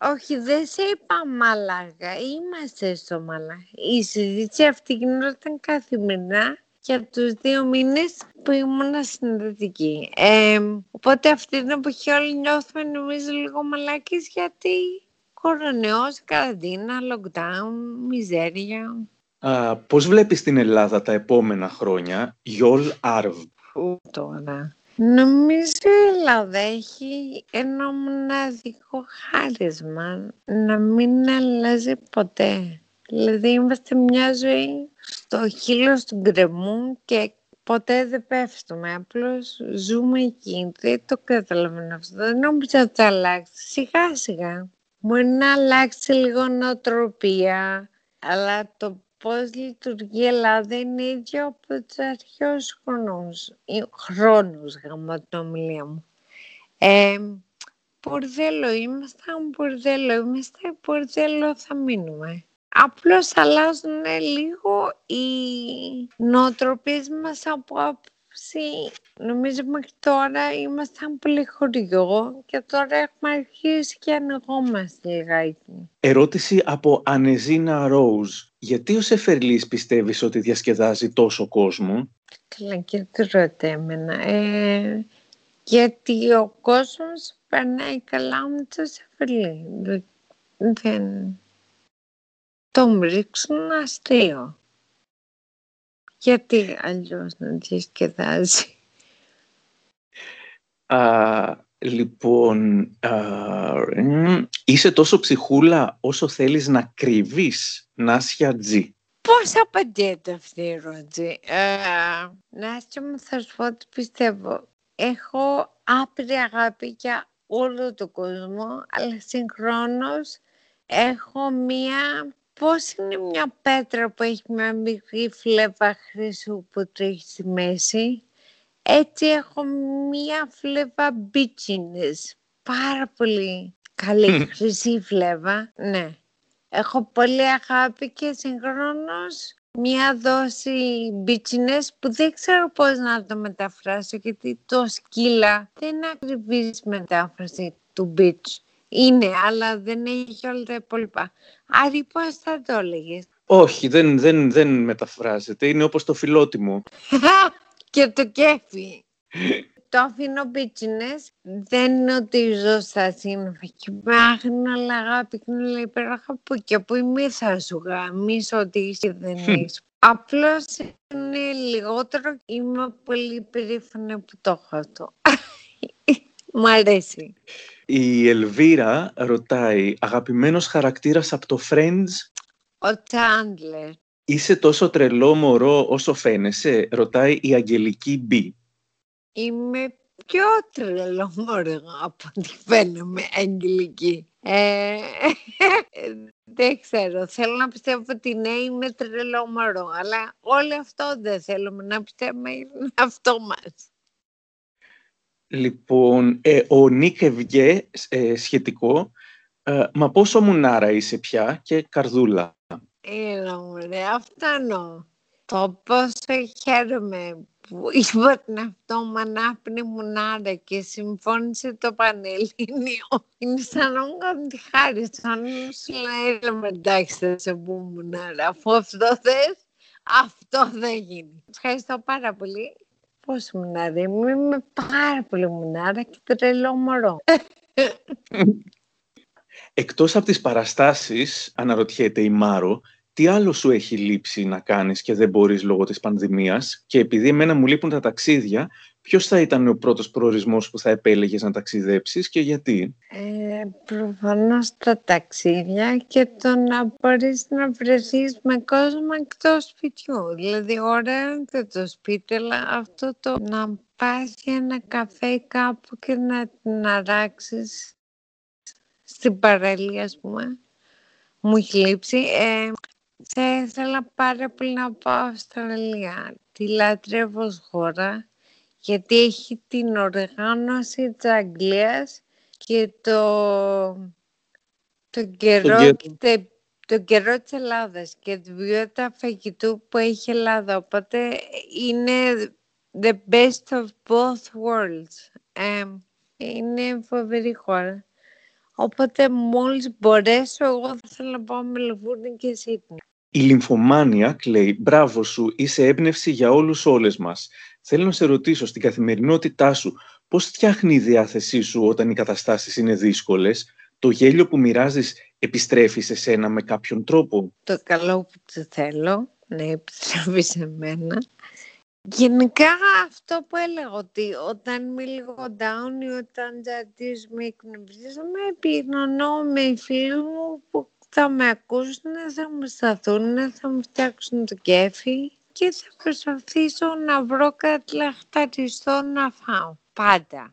Όχι, δεν σε είπα Μαλάκα, είμαστε στο Μαλάκα. Η συζήτηση αυτή γινόταν καθημερινά για τους δύο μήνες που ήμουν συνδετική. Ε, οπότε αυτή την εποχή όλοι νιώθουμε νομίζω λίγο μαλάκες γιατί κορονοϊός, καραντίνα, lockdown, μιζέρια. Α, πώς βλέπεις την Ελλάδα τα επόμενα χρόνια, Γιόλ Άρβ; Τώρα. Νομίζω η Ελλάδα έχει ένα μοναδικό χάρισμα να μην αλλάζει ποτέ. Δηλαδή είμαστε μια ζωή στο χείλο του γκρεμού και ποτέ δεν πέφτουμε. Απλώς ζούμε εκεί. Δεν το καταλαβαίνω αυτό. Δεν νομίζω ότι θα αλλάξει. Σιγά σιγά. Μπορεί να αλλάξει λίγο νοοτροπία, αλλά το πώς λειτουργεί η Ελλάδα είναι ίδιο από τους αρχαίους χρόνους, χρόνους γάμω την ομιλία μου. Ε, μπορδέλο ήμασταν, μπορδέλο είμαστε, μπορδέλο θα μείνουμε. Απλώς αλλάζουν λίγο οι νοοτροπίες μας από νομίζω μέχρι τώρα ήμασταν πολύ χωριό και τώρα έχουμε αρχίσει και ανοιγόμαστε λιγάκι. Ερώτηση από Ανεζίνα Ρόουζ. Γιατί ο Σεφερλής πιστεύεις ότι διασκεδάζει τόσο κόσμο; Καλά και το ρωτέ εμένα. Ε, γιατί ο κόσμος περνάει καλά με το Σεφερλή. Δεν... Το ρίξουν αστείο. Γιατί αλλιώς να διασκεδάζει; Α, λοιπόν, α, είσαι τόσο ψυχούλα όσο θέλεις να κρυβείς Νάσια Τζι. Πώς απαντιέται αυτή η ερώτηση. Ε, Νάσια μου θα σου πω ότι πιστεύω. Έχω άπειρη αγάπη για όλο τον κόσμο, αλλά συγχρόνως έχω μία Πώς είναι μια πέτρα που έχει μια μικρή φλέβα χρυσού που τρέχει στη μέση; Έτσι έχω μια φλέβα μπίτσινες. Πάρα πολύ καλή χρυσή φλέβα. Ναι. Έχω πολύ αγάπη και συγχρόνως μια δόση μπίτσινες που δεν ξέρω πώς να το μεταφράσω γιατί το σκύλα δεν είναι ακριβής μετάφραση του μπίτσου. Είναι, αλλά δεν έχει όλα τα υπόλοιπα. Άρη, πώς θα το έλεγες. Όχι, δεν, δεν, δεν μεταφράζεται. Είναι όπως το φιλότιμο. και το κέφι. το αφήνω πίτσινες. Δεν είναι ότι ζω στα σύννεφα και με άχνω, αλλά αγάπη και λέει υπέροχα που και που είμαι θα σου γαμίσω ότι είσαι δεν είσαι. Απλώς είναι λιγότερο και είμαι πολύ περήφανη που το έχω αυτό. Μ' αρέσει. Η Ελβίρα ρωτάει, αγαπημένος χαρακτήρας από το Friends; Ο Τσάντλερ. Είσαι τόσο τρελό μωρό όσο φαίνεσαι, ρωτάει η Αγγελική Μπι. Είμαι πιο τρελό μωρό από ό,τι φαίνομαι, Αγγελική. Ε, δεν ξέρω, θέλω να πιστεύω ότι ναι είμαι τρελό μωρό, αλλά όλο αυτό δεν θέλουμε να πιστεύουμε είναι αυτό μας. Λοιπόν, ε, ο Νίκ Ευγέ, ε, σχετικό, ε, μα πόσο μουνάρα είσαι πια και καρδούλα. Έλα ωραία, φτάνω. Το πόσο χαίρομαι που είπα την αυτό μανάπνη μουνάρα και συμφώνησε το Πανελλήνιο. Είναι σαν να μου κάνει τη χάρη, σαν να σου λέει, έλα εντάξει θα σε πούμε μουνάρα, αφού αυτό θες, αυτό δεν γίνει. Ευχαριστώ πάρα πολύ. Πώς μουνάρα είμαι, είμαι πάρα πολύ μουνάρα και τρελό μωρό. Εκτός από τις παραστάσεις, αναρωτιέται η Μάρο, τι άλλο σου έχει λείψει να κάνεις και δεν μπορείς λόγω της πανδημίας; Και επειδή εμένα μου λείπουν τα ταξίδια, ποιος θα ήταν ο πρώτος προορισμός που θα επέλεγες να ταξιδέψεις και γιατί; Ε, προφανώς τα ταξίδια και το να μπορείς να βρεθείς με κόσμο εκτός σπιτιού. Δηλαδή, ωραία και το σπίτι, αλλά αυτό το να πας για ένα καφέ κάπου και να την αράξεις στην παραλία, ας πούμε. Μου έχει λείψει. Ε, θα ήθελα πάρα πολύ να πάω Αυστραλία. Τη λατρεύω ως χώρα, γιατί έχει την οργάνωση της Αγγλίας και το, το καιρό, το, το καιρό της Ελλάδας και τη βιότητα φαγητού που έχει η Ελλάδα. Οπότε είναι the best of both worlds. Ε, είναι φοβερή χώρα. Οπότε μόλις μπορέσω, εγώ θα ήθελα να πάω με Λεβούρνη και Σίτνη. Η λυμφομάνια λέει «Μπράβο σου, είσαι έμπνευση για όλους όλες μας». Θέλω να σε ρωτήσω στην καθημερινότητά σου πώς φτιάχνει η διάθεσή σου όταν οι καταστάσεις είναι δύσκολες; Το γέλιο που μοιράζεις επιστρέφει σε σένα με κάποιον τρόπο; Το καλό που το θέλω να επιστρέφει σε μένα. Γενικά αυτό που έλεγα ότι όταν είμαι λίγο down ή όταν τζατίζουμε ή εκνευρίζομαι επικοινωνώ με φίλοι μου που θα με ακούσουν, θα μου σταθούν, θα μου φτιάξουν το κέφι και θα προσπαθήσω να βρω κάτι λαχταριστό να φάω. Πάντα.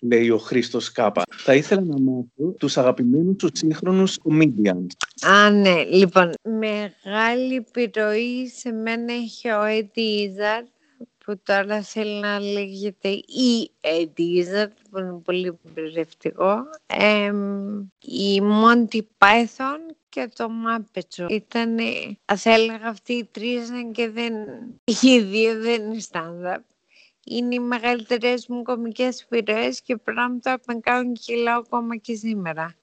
Λέει ο Χρήστος Κάπα. Θα ήθελα να μάθω τους αγαπημένους τους σύγχρονους comedians. Α, ναι. Λοιπόν, μεγάλη επιρροή σε μένα έχει ο Eddie Izzard που τώρα θέλει να λέγεται η Edizard, που είναι πολύ μπερδευτικό, ε, η Monty Python και το Muppet Ήταν, θα έλεγα αυτοί οι τρεις και δεν, οι δύο δεν είναι stand-up. Είναι οι μεγαλύτερες μου κομικές επιρροές και πράγματα που με κάνουν κιλά ακόμα και σήμερα.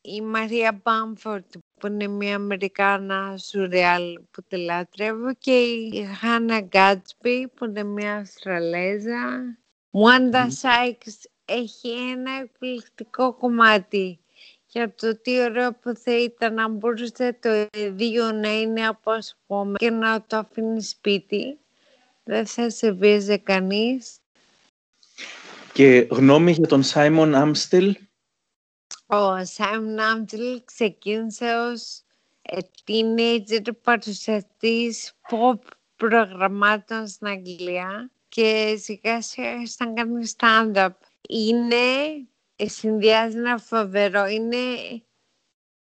Η Μαρία Μπάμφορτ που είναι μια Αμερικάνα σουρεάλ που τη λατρεύω και η Χάνα Γκάτσπι που είναι μια Αυστραλέζα. Wanda Sykes έχει ένα εκπληκτικό κομμάτι για το τι ωραίο που θα ήταν να μπορούσε το ίδιο να είναι απόσπομο και να το αφήνει σπίτι. Δεν θα σε βίαζε κανείς. Και γνώμη για τον Σάιμον Άμστελ. Ο Σάιμον Άμστελ ξεκίνησε ως teenager παρουσιαστής pop προγραμμάτων στην Αγγλία και σιγά σιγά ήταν κάνει stand-up. Είναι, συνδυάζει ένα φοβερό, είναι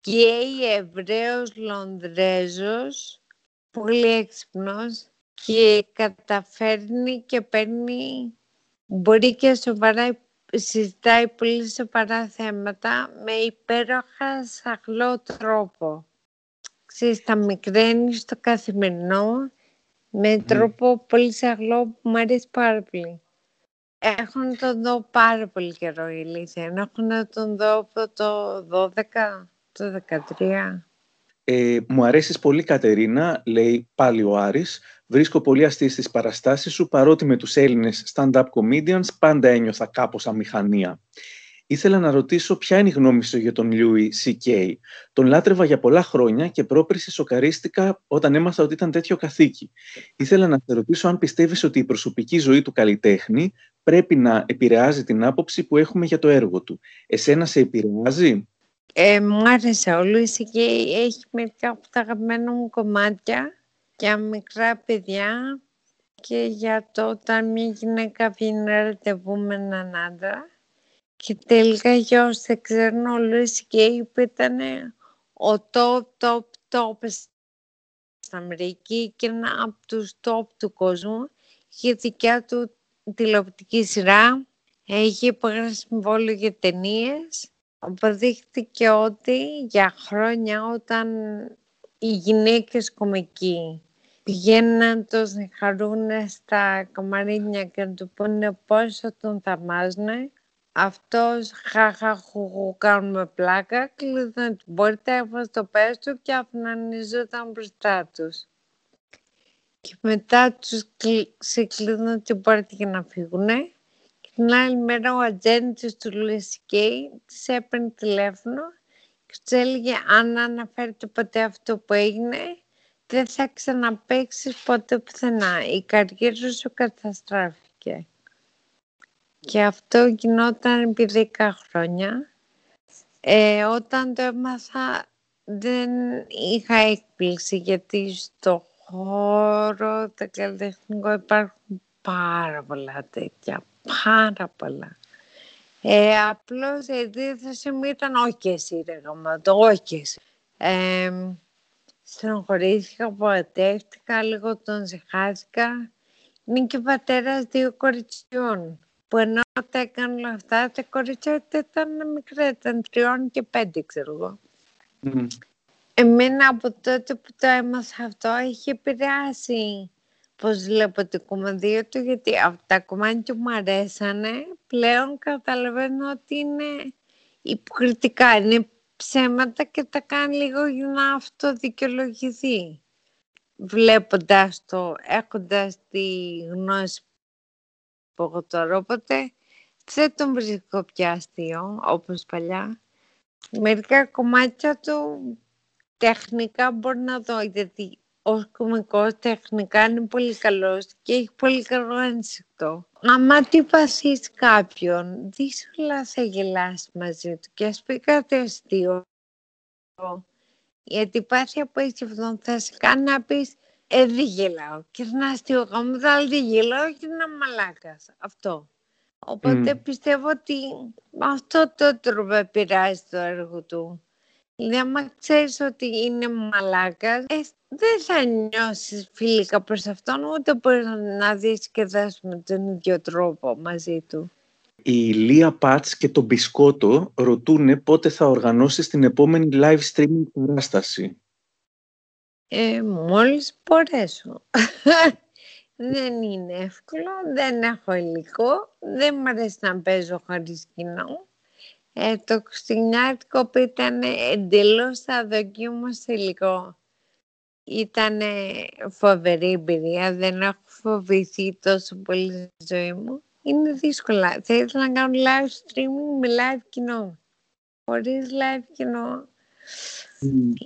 γκέι Εβραίος Λονδρέζος, πολύ έξυπνος και καταφέρνει και παίρνει, μπορεί και σοβαρά συζητάει πολύ σοβαρά θέματα με υπέροχα σαχλό τρόπο. Ξέρεις, τα μικραίνει στο καθημερινό με τρόπο πολύ σαχλό που μου αρέσει πάρα πολύ. Έχω να τον δω πάρα πολύ καιρό η αλήθεια. Έχω να τον δω από το 12, το 13. Ε, μου αρέσεις πολύ Κατερίνα, λέει πάλι ο Άρης. Βρίσκω πολύ αστείε στις παραστάσεις σου, παρότι με τους Έλληνες stand-up comedians πάντα ένιωθα κάπως αμηχανία. Ήθελα να ρωτήσω ποια είναι η γνώμη σου για τον Λιούι C.K. Τον λάτρευα για πολλά χρόνια και πρόπερση σοκαρίστηκα όταν έμαθα ότι ήταν τέτοιο καθήκη. Ήθελα να σε ρωτήσω αν πιστεύεις ότι η προσωπική ζωή του καλλιτέχνη πρέπει να επηρεάζει την άποψη που έχουμε για το έργο του. Εσένα σε επηρεάζει; Ε, μου άρεσε ο Λιούι C.K. Έχει μερικά από τα αγαπημένα μου κομμάτια για μικρά παιδιά και για το όταν μια γυναίκα βγαίνει ραντεβού με έναν άντρα. Και τελικά για όσοι δεν ξέρουν, ο Λούις Γκέι που ήταν ο top, top, top στην Αμερική και ένα από τους top του κόσμου. Είχε δικιά του τηλεοπτική σειρά έχει υπογράψει συμβόλαιο για ταινίες. Αποδείχθηκε ότι για χρόνια όταν οι γυναίκες κομικοί πηγαίνουν να τους χαρούν στα καμαρίνια και να του πούνε πόσο τον θαυμάζουν, αυτός χαχαχουχου κάνουμε πλάκα, κλείδαν την πόρτα, έβαζε το πες του και αφνανιζόταν μπροστά τους. Και μετά τους ξεκλείδαν την πόρτα για να φύγουν. Και την άλλη μέρα ο ατζέντης του Λουίς Κέι της έπαιρνε τηλέφωνο και τους έλεγε αν αναφέρετε ποτέ αυτό που έγινε δεν θα ξαναπαίξεις ποτέ πουθενά. Η καριέρα σου καταστράφηκε. Και αυτό γινόταν επί 10 χρόνια. Ε, όταν το έμαθα δεν είχα έκπληξη γιατί στο χώρο το καλλιτεχνικό υπάρχουν πάρα πολλά τέτοια, πάρα πολλά. Ε, απλώς η αντίθεση μου ήταν όχι και εσύ ρε γαμάτο, όχι και εσύ. Ε, στενοχωρήθηκα, απογοητεύτηκα, λίγο τον ζεχάστηκα. Είναι και πατέρας δύο κοριτσιών που ενώ τα έκαναν όλα αυτά, τα κορίτσια ήταν μικρά, ήταν τριών και πέντε, ξέρω εγώ. Mm. Εμένα από τότε που το έμαθα αυτό, έχει επηρεάσει πώς βλέπω την κομμωδία του, γιατί αυτά τα κομμάτια που μου αρέσανε, πλέον καταλαβαίνω ότι είναι υποκριτικά, είναι ψέματα και τα κάνει λίγο για να αυτοδικαιολογηθεί. Βλέποντας το, έχοντας τη γνώση που έχω τώρα, οπότε δεν τον βρίσκω πια αστείο, όπως παλιά. Μερικά κομμάτια του τεχνικά μπορώ να δω, γιατί ο κομικός τεχνικά είναι πολύ καλός και έχει πολύ καλό ένσυκτο. Άμα τι πασείς κάποιον, δύσκολα θα γελάσει μαζί του και ας πει κάτι αστείο. Η αντιπάθεια που έχει αυτόν θα σε κάνει να πεις ε, δεν γελάω. Και να αστείο γάμο, αλλά δεν γελάω και να μαλάκας. Αυτό. Οπότε πιστεύω ότι αυτό το τρόπο επηρεάζει το έργο του. Δηλαδή, άμα ξέρεις ότι είναι μαλάκας, ε, δεν θα νιώσεις φιλικά προς αυτόν, ούτε μπορείς να δεις και δες με τον ίδιο τρόπο μαζί του. Η Λία Πάτς και τον Μπισκότο ρωτούν πότε θα οργανώσεις την επόμενη live streaming παράσταση. Ε, μόλις μπορέσω. δεν είναι εύκολο, δεν έχω υλικό, δεν μου αρέσει να παίζω χωρίς κοινό. Ε, το Χριστουγεννιάτικο που ήταν εντελώς αδοκίμως υλικό. Ήταν φοβερή εμπειρία, δεν έχω φοβηθεί τόσο πολύ στη ζωή μου. Είναι δύσκολα. Θα ήθελα να κάνω live streaming με live κοινό. Χωρίς live κοινό.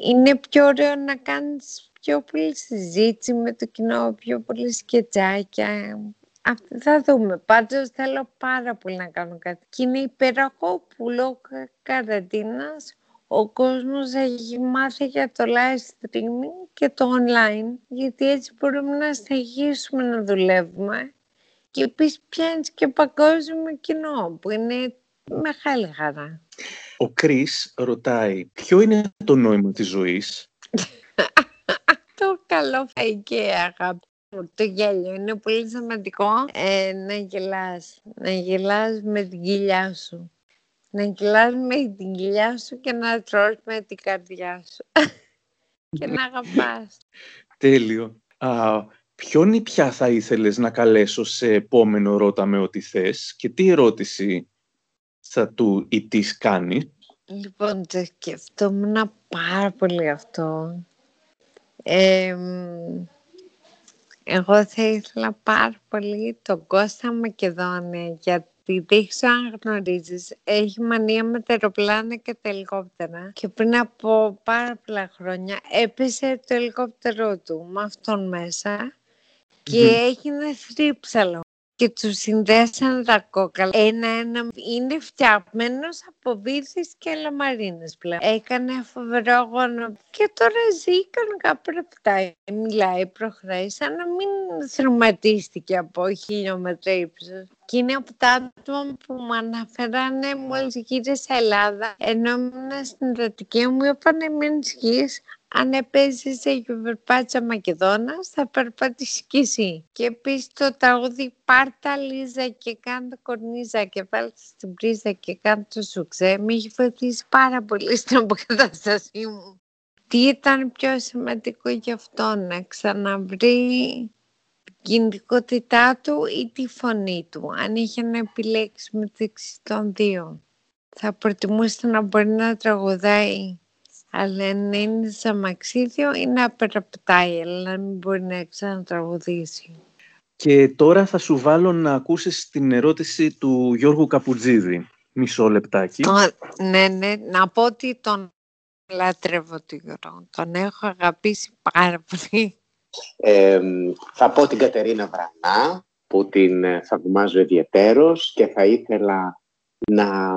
Είναι πιο ωραίο να κάνεις πιο πολύ συζήτηση με το κοινό, πιο πολύ σκετσάκια. Αυτό θα δούμε. Πάντως θέλω πάρα πολύ να κάνω κάτι. Και είναι υπέροχο που λόγω καραντίνας ο κόσμος έχει μάθει για το live streaming και το online, γιατί έτσι μπορούμε να συνεχίσουμε να δουλεύουμε και επίσης πιάνεις και παγκόσμιο κοινό, που είναι μεγάλη χαρά. Ο Κρίς ρωτάει, ποιο είναι το νόημα της ζωής; το καλό και αγάπη. Το γέλιο είναι πολύ σημαντικό ε, να γελάς. Να γελάς με την κοιλιά σου. Να γελάς με την κοιλιά σου και να τρως με την καρδιά σου. και να αγαπάς. Τέλειο. Α, ποιον ή ποια θα ήθελες να καλέσω σε επόμενο ρώτα με ό,τι θες και τι ερώτηση θα του ή της κάνει; Λοιπόν, το σκεφτόμουν πάρα πολύ αυτό. Ε, εγώ θα ήθελα πάρα πολύ τον Κώστα Μακεδόνια γιατί δεν αν γνωρίζεις, έχει μανία με τα αεροπλάνα και τα ελικόπτερα και πριν από πάρα πολλά χρόνια έπεσε το ελικόπτερό του με αυτόν μέσα και έγινε θρύψαλο και τους συνδέσαν τα κόκαλα. Ένα-ένα είναι φτιαγμένος από βύθις και λαμαρίνες πλέον. Έκανε φοβερό αγώνα και τώρα ζει κανονικά αυτά. Μιλάει, προχωράει, σαν να μην θρηματίστηκε από χιλιόμετρα ύψος. Και είναι από τα άτομα που μου αναφέρανε μόλις γύρισα Ελλάδα, ενώ ήμουν στην Ρατική μου, είπανε μην ισχύεις, αν έπαιζες σε περπάτσα Μακεδόνας θα περπατήσεις κι εσύ. Και επίση το τραγούδι πάρτα Λίζα και κάντε κορνίζα και βάλτε στην πρίζα και κάντε το σουξέ με έχεις βοηθήσει πάρα πολύ στην αποκατάστασή μου. Τι ήταν πιο σημαντικό για αυτό να ξαναβρει κινητικότητά του ή τη φωνή του, αν είχε να επιλέξει μεταξύ των δύο; Θα προτιμούσε να μπορεί να τραγουδάει αλλά να είναι σαν μαξίδιο ή να περαπτάει, αλλά να μην μπορεί να ξανατραγουδήσει. Και τώρα θα σου βάλω να ακούσεις την ερώτηση του Γιώργου Καπουτζίδη. Μισό λεπτάκι. ναι, ναι. Να πω ότι τον λατρεύω τον Γιώργο. Τον έχω αγαπήσει πάρα πολύ. θα πω την Κατερίνα Βρανά, που την ε, θαυμάζω ιδιαιτέρως και θα ήθελα να,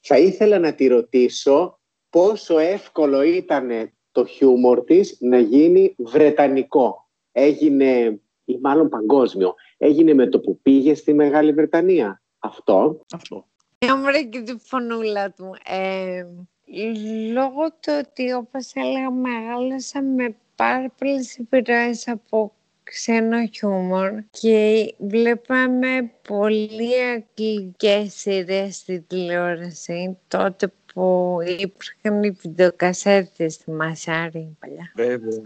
θα ήθελα να τη ρωτήσω πόσο εύκολο ήταν το χιούμορ της να γίνει βρετανικό. Έγινε, ή μάλλον παγκόσμιο, έγινε με το που πήγε στη Μεγάλη Βρετανία. Αυτό. Αυτό. Έμορφε και τη φωνούλα του. Ε, λόγω του ότι όπως έλεγα μεγάλωσα με πάρα πολλές επιρροές από ξένο χιούμορ και βλέπαμε πολύ αγγλικές σειρές στη τηλεόραση τότε που υπήρχαν οι βιντεοκασέτες στη Μασάρη παλιά. Βέβαια.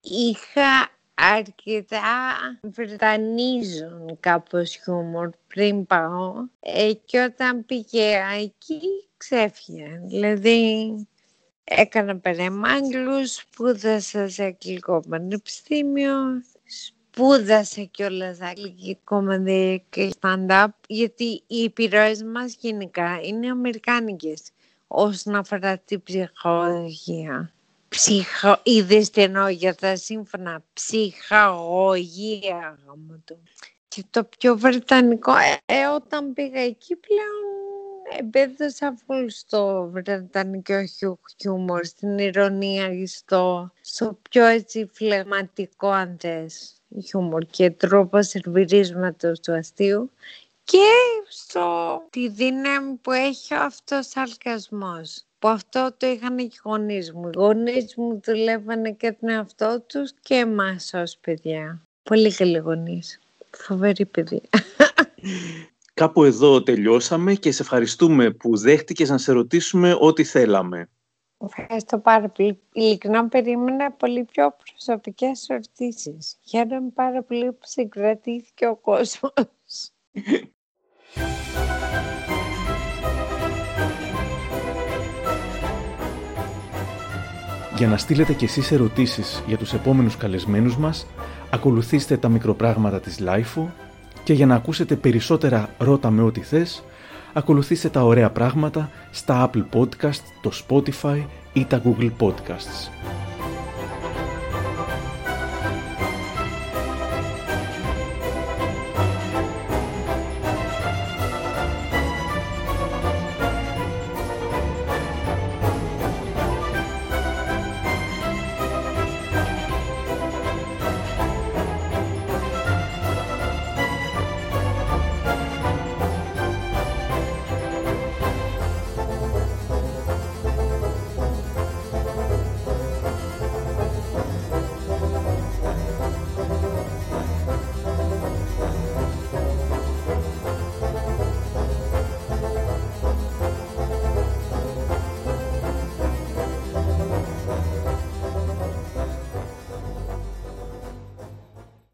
Είχα αρκετά βρετανίζουν κάπως χιούμορ πριν πάω ε, και όταν πήγε εκεί ξέφυγε. Δηλαδή έκανα περαίμα Άγγλους, σπούδασα σε αγγλικό πανεπιστήμιο, σπούδασα κιόλας αγγλική κομμαδία και stand-up γιατί οι επιρροές μας γενικά είναι αμερικάνικες όσον αφορά την ψυχολογία. Ψυχο... Είδες τι εννοώ για τα σύμφωνα; Ψυχαγωγία. Και το πιο βρετανικό, ε, ε, όταν πήγα εκεί πλέον επέδωσα φουλ στο βρετανικό χιούμορ, στην ηρωνία, στο, στο πιο έτσι φλεγματικό αν θες χιούμορ και τρόπος σερβιρίσματος του αστείου και στο τη δύναμη που έχει ο αυτός αλκασμός. Που αυτό το είχαν και οι γονείς μου. Οι γονείς μου δουλεύανε και τον εαυτό τους και εμάς ως παιδιά. Πολύ καλοί γονείς. Φοβερή παιδιά. Κάπου εδώ τελειώσαμε και σε ευχαριστούμε που δέχτηκες να σε ρωτήσουμε ό,τι θέλαμε. Ευχαριστώ πάρα πολύ. Ειλικρινά περίμενα πολύ πιο προσωπικές ερωτήσεις. Χαίρομαι πάρα πολύ που συγκρατήθηκε ο κόσμος. Για να στείλετε κι εσείς ερωτήσεις για τους επόμενους καλεσμένους μας, ακολουθήστε τα μικροπράγματα της LiFO και για να ακούσετε περισσότερα «Ρώτα με ό,τι θες», ακολουθήστε τα ωραία πράγματα στα Apple Podcast, το Spotify ή τα Google Podcasts.